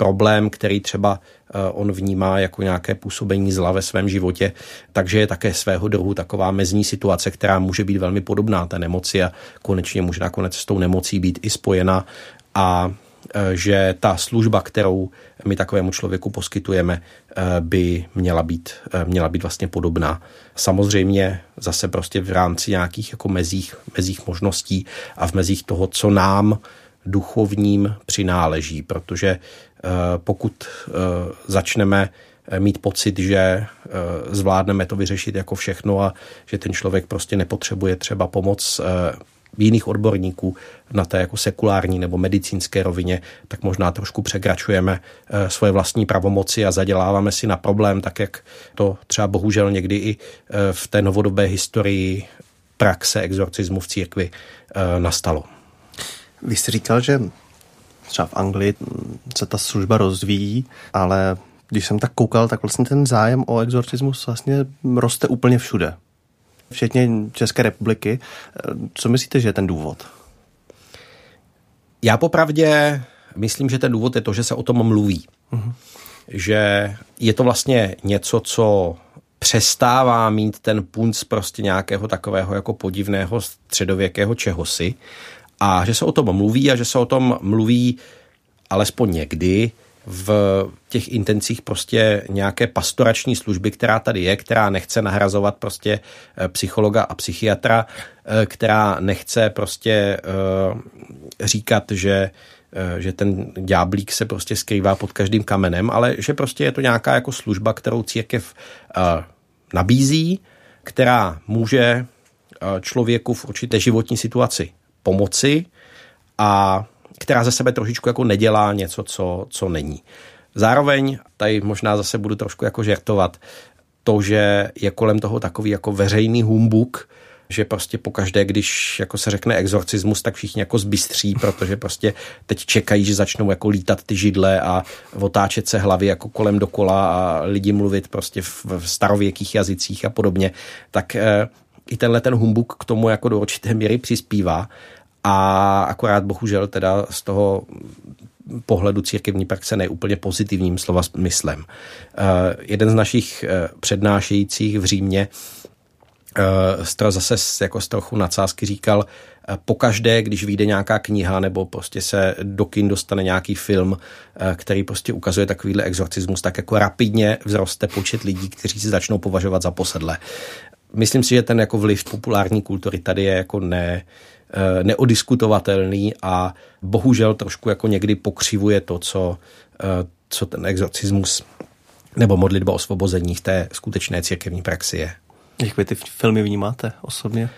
problém, který třeba eh, on vnímá jako nějaké působení zla ve svém životě, takže je také svého druhu taková mezní situace, která může být velmi podobná té nemoci a konečně může nakonec s tou nemocí být i spojena a eh, že ta služba, kterou my takovému člověku poskytujeme, eh, by měla být, měla být vlastně podobná. Samozřejmě zase prostě v rámci nějakých jako mezích, mezích možností a v mezích toho, co nám duchovním přináleží, protože pokud eh, začneme eh, mít pocit, že zvládneme to vyřešit jako všechno a že ten člověk prostě nepotřebuje třeba pomoc jiných odborníků na té jako sekulární nebo medicínské rovině, tak možná trošku překračujeme svoje vlastní pravomoci a zaděláváme si na problém, tak jak to třeba bohužel někdy i v té novodobé historii praxe exorcismu v církvi nastalo. Vy jste říkal, že třeba v Anglii se ta služba rozvíjí, ale když jsem tak koukal, tak vlastně ten zájem o exorcismus vlastně roste úplně všude. Včetně České republiky. Co myslíte, že je ten důvod? Já popravdě myslím, že ten důvod je to, že se o tom mluví. Uh-huh. Že je to vlastně něco, co přestává mít ten punc prostě nějakého takového jako podivného středověkého čehosi a že se o tom mluví a že se o tom mluví alespoň někdy v těch intencích prostě nějaké pastorační služby, která tady je, která nechce nahrazovat prostě eh, psychologa a psychiatra, eh, která nechce prostě eh, říkat, že že ten ďáblík se prostě skrývá pod každým kamenem, ale že prostě je to nějaká jako služba, kterou církev nabízí, která může člověku v určité životní situaci pomoci a která ze sebe trošičku jako nedělá něco, co, co není. Zároveň, tady možná zase budu trošku jako žertovat, to, že je kolem toho takový jako veřejný humbuk, že prostě pokaždé, když jako se řekne exorcismus, tak všichni jako zbystří, protože prostě teď čekají, že začnou jako lítat ty židle a otáčet se hlavy jako kolem dokola a lidi mluvit prostě v, v starověkých jazycích a podobně, tak eh, i tenhle ten humbuk k tomu jako do určité míry přispívá. A akorát bohužel teda z toho pohledu církevní praxe neúplně pozitivním slova smyslem. Uh, jeden z našich uh, přednášejících v Římě uh, zase jako z trochu nadsázky říkal, pokaždé, když vyjde nějaká kniha nebo prostě se do kin dostane nějaký film, který prostě ukazuje takovýhle exorcismus, tak jako rapidně vzroste počet lidí, kteří si začnou považovat za posedle. Myslím si, že ten jako vliv populární kultury tady je jako ne, Eh, neodiskutovatelný a bohužel trošku jako někdy pokřivuje to, co, eh, co ten exorcismus nebo modlitba o osvobození v té skutečné církevní praxi je. Jak vy ty filmy vnímáte osobně?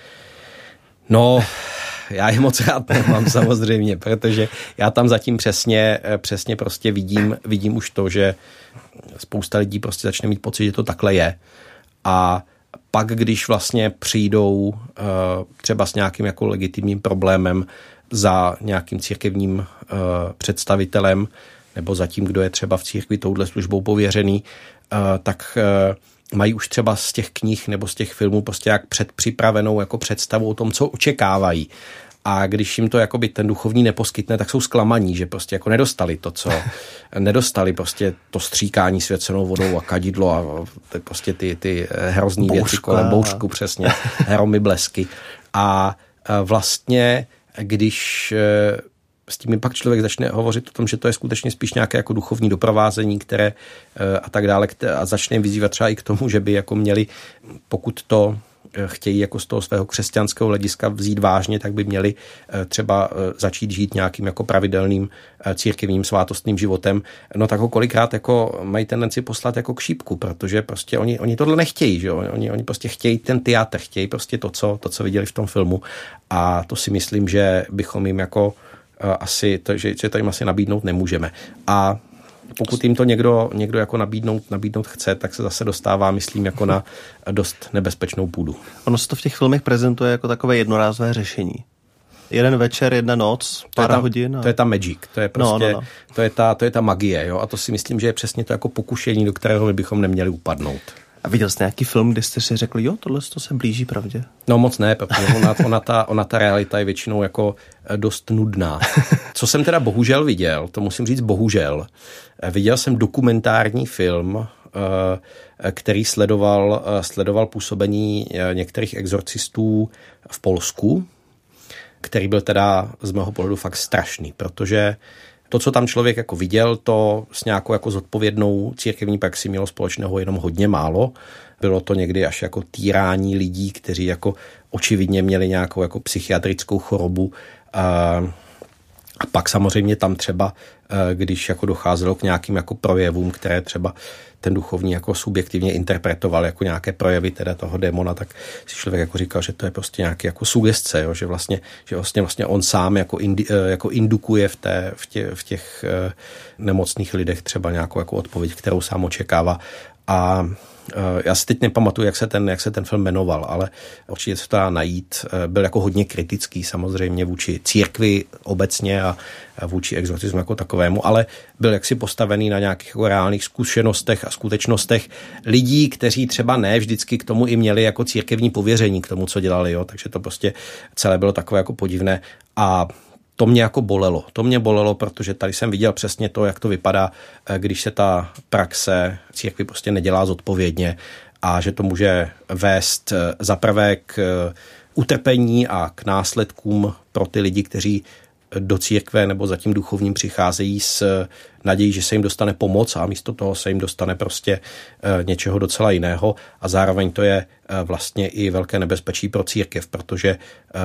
No, já je moc rád nemám samozřejmě, protože já tam zatím přesně, eh, přesně prostě vidím, vidím už to, že spousta lidí prostě začne mít pocit, že to takhle je. A pak, když vlastně přijdou eh, třeba s nějakým jako legitimním problémem za nějakým církevním eh, představitelem nebo za tím, kdo je třeba v církvi touhle službou pověřený, eh, tak mají už třeba z těch knih nebo z těch filmů prostě jak předpřipravenou jako představu o tom, co očekávají a když jim to jakoby ten duchovní neposkytne, tak jsou zklamaní, že prostě jako nedostali to, co nedostali prostě to stříkání svěcenou vodou a kadidlo a prostě ty, ty hrozný Bouška. věci kolem boušku přesně, hromy blesky. A vlastně, když e, s tím pak člověk začne hovořit o tom, že to je skutečně spíš nějaké jako duchovní doprovázení, které a tak dále, a začne vyzývat třeba i k tomu, že by jako měli, pokud to chtějí jako z toho svého křesťanského hlediska vzít vážně, tak by měli eh, třeba eh, začít žít nějakým jako pravidelným eh, církevním svátostným životem, no tak ho kolikrát jako mají tendenci poslat jako k šípku, protože prostě oni, oni tohle nechtějí, že? Oni, oni prostě chtějí ten teatr, chtějí prostě to co, to, co viděli v tom filmu a to si myslím, že bychom jim jako asi, to, že, že to jim asi nabídnout nemůžeme. A pokud jim to někdo, někdo jako nabídnout, nabídnout chce, tak se zase dostává, myslím, jako na dost nebezpečnou půdu. Ono se to v těch filmech prezentuje jako takové jednorázové řešení. Jeden večer, jedna noc, pár to ta, hodin. A... To je ta magic, to je prostě, no, no, no. To, je ta, to je ta magie, jo? A to si myslím, že je přesně to jako pokušení, do kterého my bychom neměli upadnout. A viděl jste nějaký film, kde jste si řekli, jo, tohle to se blíží pravdě? No moc ne, protože ona, ona, ta, ona ta realita je většinou jako eh, dost nudná. (laughs) Co jsem teda bohužel viděl, to musím říct bohužel, eh, viděl jsem dokumentární film, eh, který sledoval, sledoval působení některých exorcistů v Polsku, který byl teda z mého pohledu fakt strašný, protože to, co tam člověk jako viděl, to s nějakou jako zodpovědnou církevní praxi mělo společného jenom hodně málo. Bylo to někdy až jako týrání lidí, kteří jako očividně měli nějakou jako psychiatrickou chorobu. A pak samozřejmě tam třeba, když jako docházelo k nějakým jako projevům, které třeba ten duchovní jako subjektivně interpretoval jako nějaké projevy teda toho démona, tak si člověk jako říkal, že to je prostě nějaký jako sugestce, jo? že vlastně, že vlastně, vlastně on sám jako, indi, eh, jako indukuje v, té, v, tě, v těch eh, nemocných lidech třeba nějakou jako odpověď, kterou sám očekává a Eh, já si teď nepamatuju, jak se ten, jak se ten film jmenoval, ale určitě se to dá najít. Eh, byl jako hodně kritický samozřejmě vůči církvi obecně a vůči exorcismu jako takovému, ale byl jaksi postavený na nějakých jako reálných zkušenostech a skutečnostech lidí, kteří třeba ne vždycky k tomu i měli jako církevní pověření k tomu, co dělali, jo? takže to prostě celé bylo takové jako podivné a to mě jako bolelo. To mě bolelo, protože tady jsem viděl přesně to, jak to vypadá, eh, když se ta praxe církvy prostě nedělá zodpovědně a že to může vést eh, za prvé k eh, utrpení a k následkům pro ty lidi, kteří do církve nebo za tím duchovním přicházejí s nadějí, že se jim dostane pomoc a místo toho se jim dostane prostě eh, něčeho docela jiného a zároveň to je eh, vlastně i velké nebezpečí pro církev, protože eh,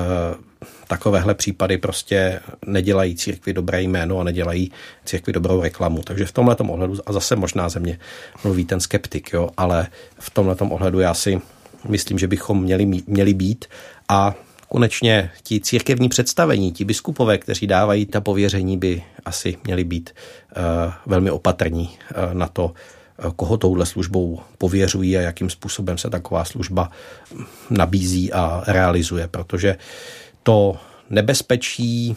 takovéhle případy prostě nedělají církvi dobré jméno a nedělají církvi dobrou reklamu. Takže v tomhle ohledu, a zase možná ze mě mluví ten skeptik, jo, ale v tomhle ohledu já si myslím, že bychom měli, měli být a konečně ti církevní představení, ti biskupové, kteří dávají ta pověření, by asi měli být uh, velmi opatrní uh, na to, uh, koho touhle službou pověřují a jakým způsobem se taková služba nabízí a realizuje, protože to nebezpečí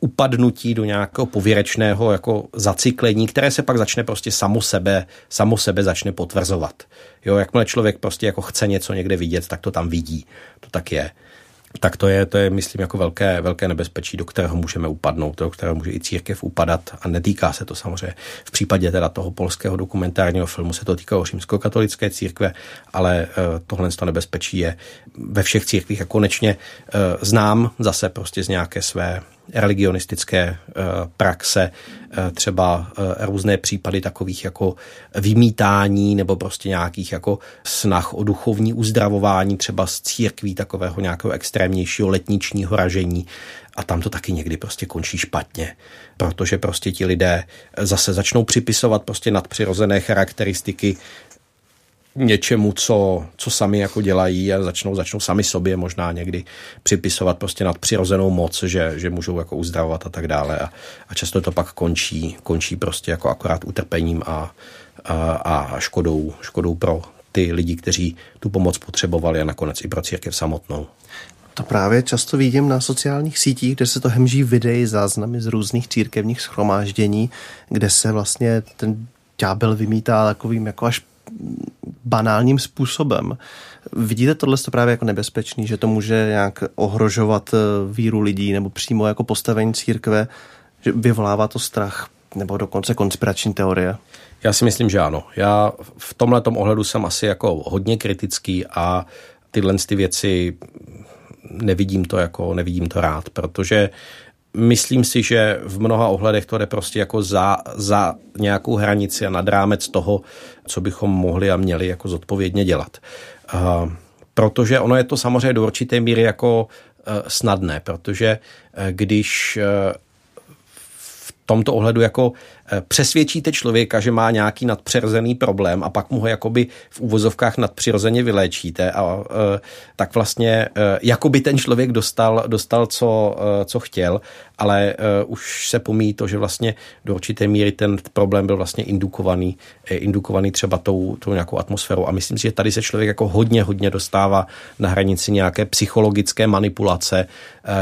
upadnutí do nějakého pověrečného jako zacyklení, které se pak začne prostě samo sebe, samo sebe začne potvrzovat. Jo, jakmile člověk prostě jako chce něco někde vidět, tak to tam vidí. To tak je. Tak to je, to je, myslím, jako velké, velké nebezpečí, do kterého můžeme upadnout, do kterého může i církev upadat a netýká se to samozřejmě. V případě teda toho polského dokumentárního filmu se to týkalo římskokatolické církve, ale eh, tohle to nebezpečí je ve všech církvích a konečně eh, znám zase prostě z nějaké své religionistické eh, praxe, eh, třeba eh, různé případy takových jako vymítání nebo prostě nějakých jako snah o duchovní uzdravování třeba z církví takového nějakého extrémnějšího letničního ražení. A tam to taky někdy prostě končí špatně, protože prostě ti lidé zase začnou připisovat prostě nadpřirozené charakteristiky něčemu, co, co sami jako dělají a začnou, začnou sami sobě možná někdy připisovat prostě nad přirozenou moc, že, že můžou jako uzdravovat a tak dále a, a často to pak končí, končí prostě jako akorát utrpením a, a, a škodou, škodou pro ty lidi, kteří tu pomoc potřebovali a nakonec i pro církev samotnou. To právě často vidím na sociálních sítích, kde se to hemží videi, záznamy z různých církevních schromáždění, kde se vlastně ten ďábel vymítá takovým jako až banálním způsobem. Vidíte tohle to právě jako nebezpečný, že to může nějak ohrožovat eh, víru lidí nebo přímo jako postavení církve, že vyvolává to strach nebo dokonce konspirační teorie? Já si myslím, že ano. Já v tomhle ohledu jsem asi jako hodně kritický a tyhle ty věci nevidím to jako, nevidím to rád, protože myslím si, že v mnoha ohledech to jde prostě jako za, za nějakou hranici a nad rámec toho, co bychom mohli a měli jako zodpovědně dělat. Uh, protože ono je to samozřejmě do určité míry jako uh, snadné, protože uh, když uh, v tomto ohledu jako přesvědčíte člověka, že má nějaký nadpřirozený problém a pak mu ho jakoby v úvozovkách nadpřirozeně vyléčíte a eh, tak vlastně eh, jakoby ten člověk dostal, dostal co, co chtěl, ale už se pomíjí to, že vlastně do určité míry ten problém byl vlastně indukovaný, indukovaný třeba tou, tou nějakou atmosférou. A myslím si, že tady se člověk jako hodně, hodně dostává na hranici nějaké psychologické manipulace,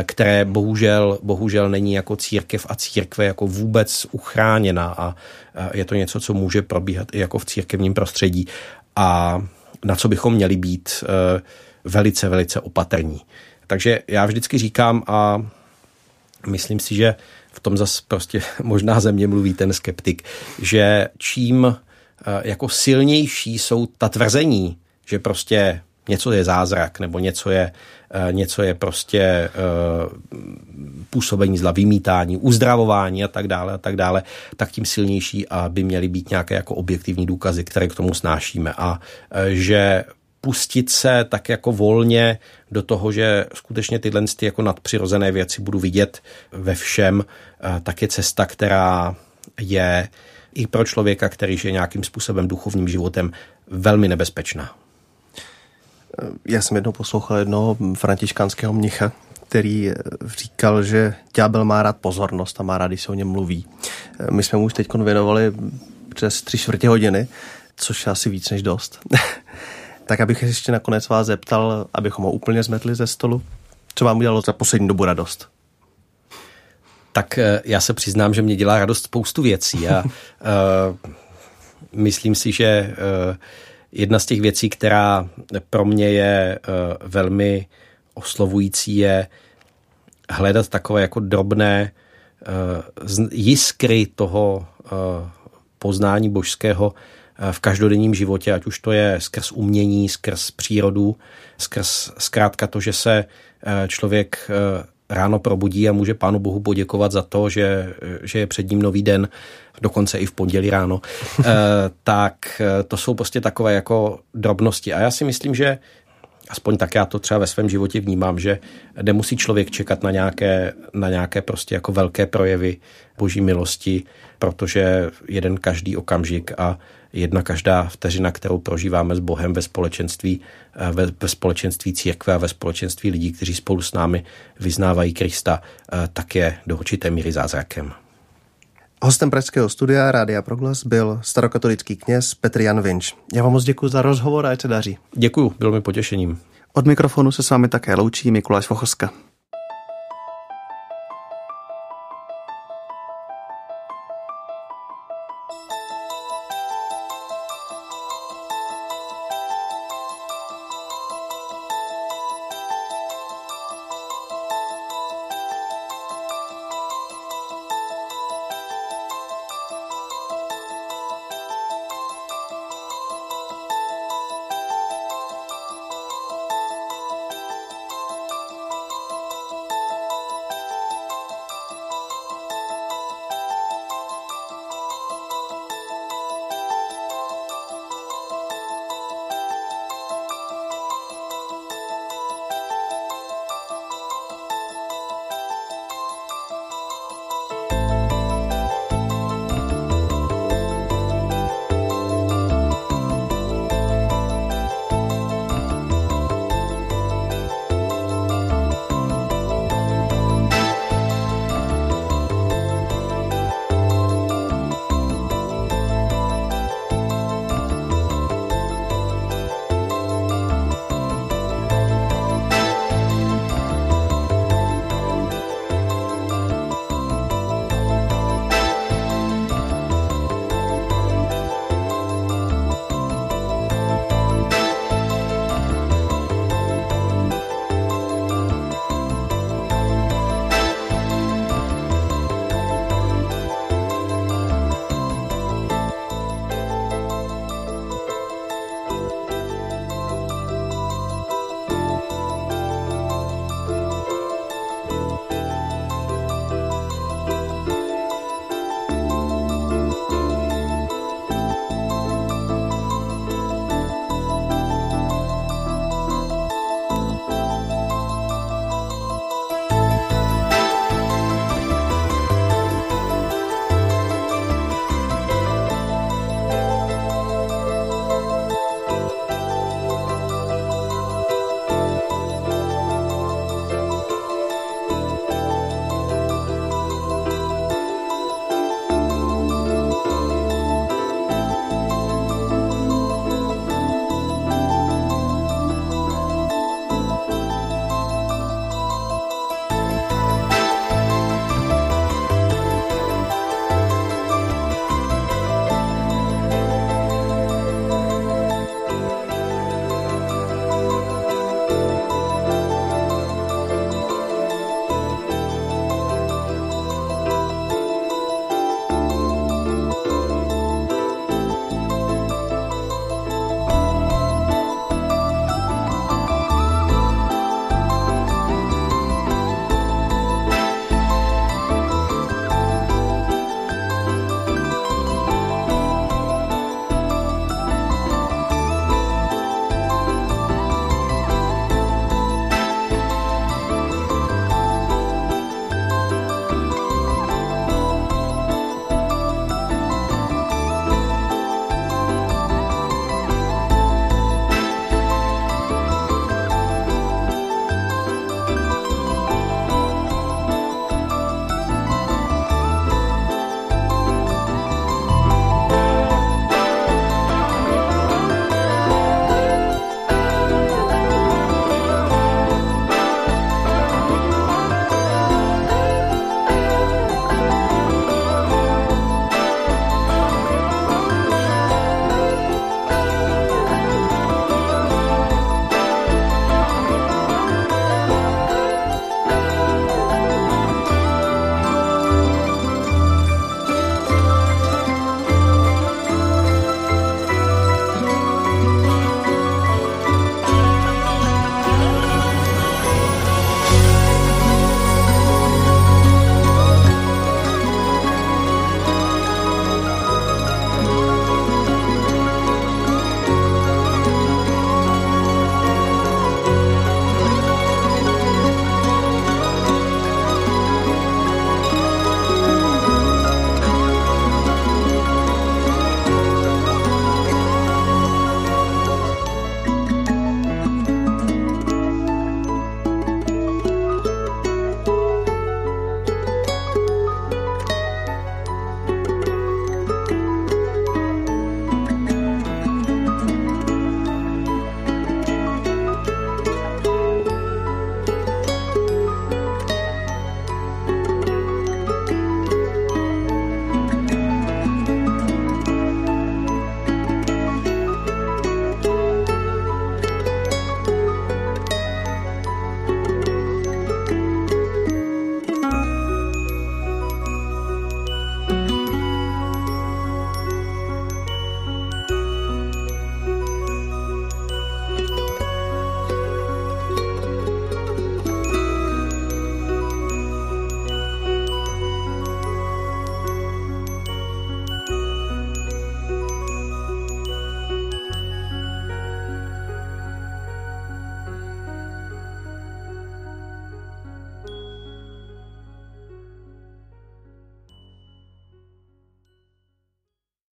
které bohužel, bohužel není jako církev a církve jako vůbec uchráněna změna a je to něco, co může probíhat i jako v církevním prostředí a na co bychom měli být e, velice, velice opatrní. Takže já vždycky říkám a myslím si, že v tom zase prostě (laughs) možná ze mě mluví ten skeptik, že čím e, jako silnější jsou ta tvrzení, že prostě něco je zázrak nebo něco je, eh, něco je prostě eh, působení zla, vymítání, uzdravování a tak dále a tak dále, tak tím silnější a by měly být nějaké jako objektivní důkazy, které k tomu snášíme a eh, že pustit se tak jako volně do toho, že skutečně tyhle ty jako nadpřirozené věci budu vidět ve všem, tak je cesta, která je i pro člověka, který je nějakým způsobem duchovním životem velmi nebezpečná. Já jsem jednou poslouchal jednoho františkánského mnicha, který eh, říkal, že ďábel má rád pozornost a má rád, když se o něm mluví. Eh, my jsme mu už teď věnovali přes tři čtvrtě hodiny, což je asi víc než dost. (laughs) tak abych ještě nakonec vás zeptal, abychom ho úplně zmetli ze stolu, co vám udělalo za poslední dobu radost? Tak eh, já se přiznám, že mě dělá radost spoustu věcí a uh, (laughs) myslím si, že uh, Jedna z těch věcí, která pro mě je eh, velmi oslovující, je hledat takové jako drobné eh, jiskry toho eh, poznání božského v každodenním životě, ať už to je skrz umění, skrz přírodu, skrz zkrátka to, že se člověk ráno probudí a může Pánu Bohu poděkovat za to, že, že je před ním nový den, dokonce i v pondělí ráno, eh, (laughs) tak eh, to jsou prostě takové jako drobnosti. A já si myslím, že aspoň tak já to třeba ve svém životě vnímám, že nemusí člověk čekat na nějaké, na nějaké prostě jako velké projevy boží milosti, protože jeden každý okamžik a jedna každá vteřina, kterou prožíváme s Bohem ve společenství, eh, ve, ve společenství církve a ve společenství lidí, kteří spolu s námi vyznávají Krista, eh, tak je do určité míry zázrakem. Hostem Pražského studia Rádia Proglas byl starokatolický kněz Petr Jan Vinč. Já vám moc děkuji za rozhovor a ať se daří. Děkuji, bylo mi potěšením. Od mikrofonu se s vámi také loučí Mikuláš Vochoska.